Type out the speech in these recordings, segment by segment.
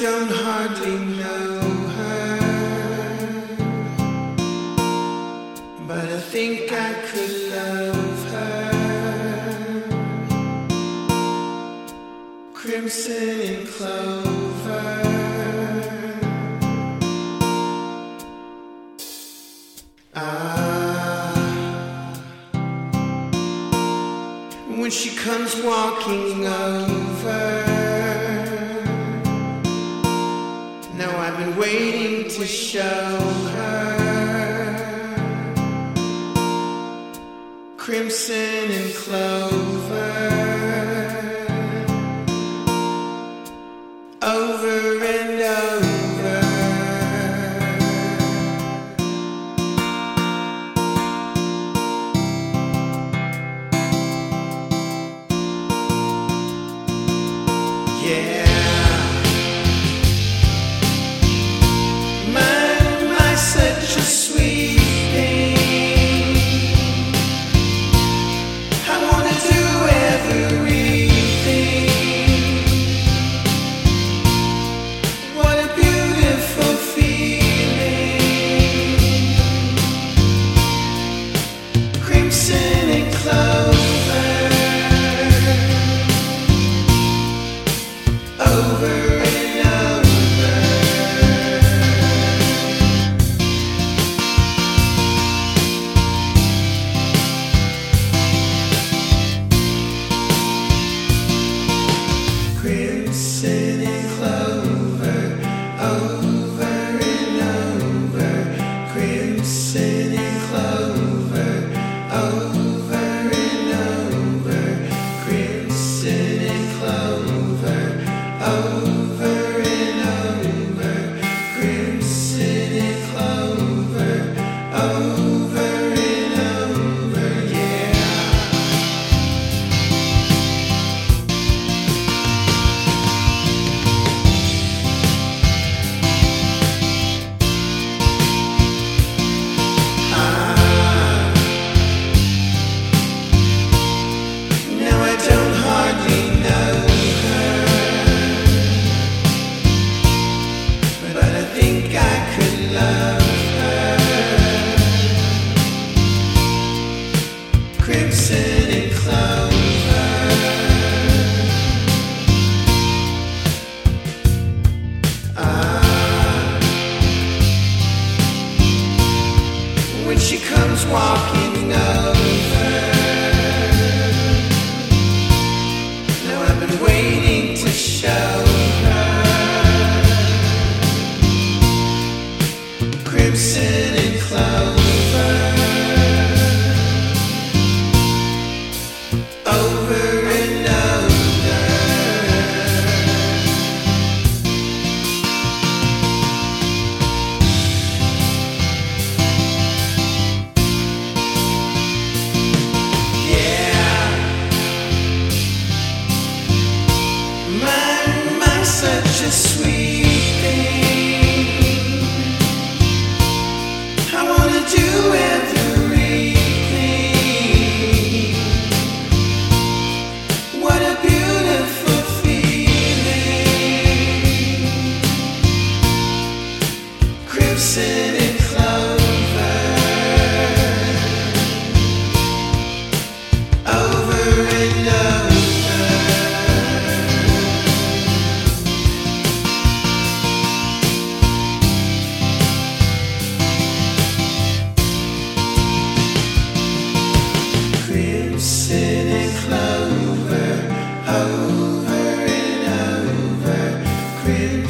don't hardly know her, but I think I could love her. Crimson and clover. Ah, when she comes walking over. waiting to show her crimson and clover over and over. Yeah.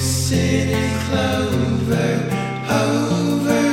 city clover over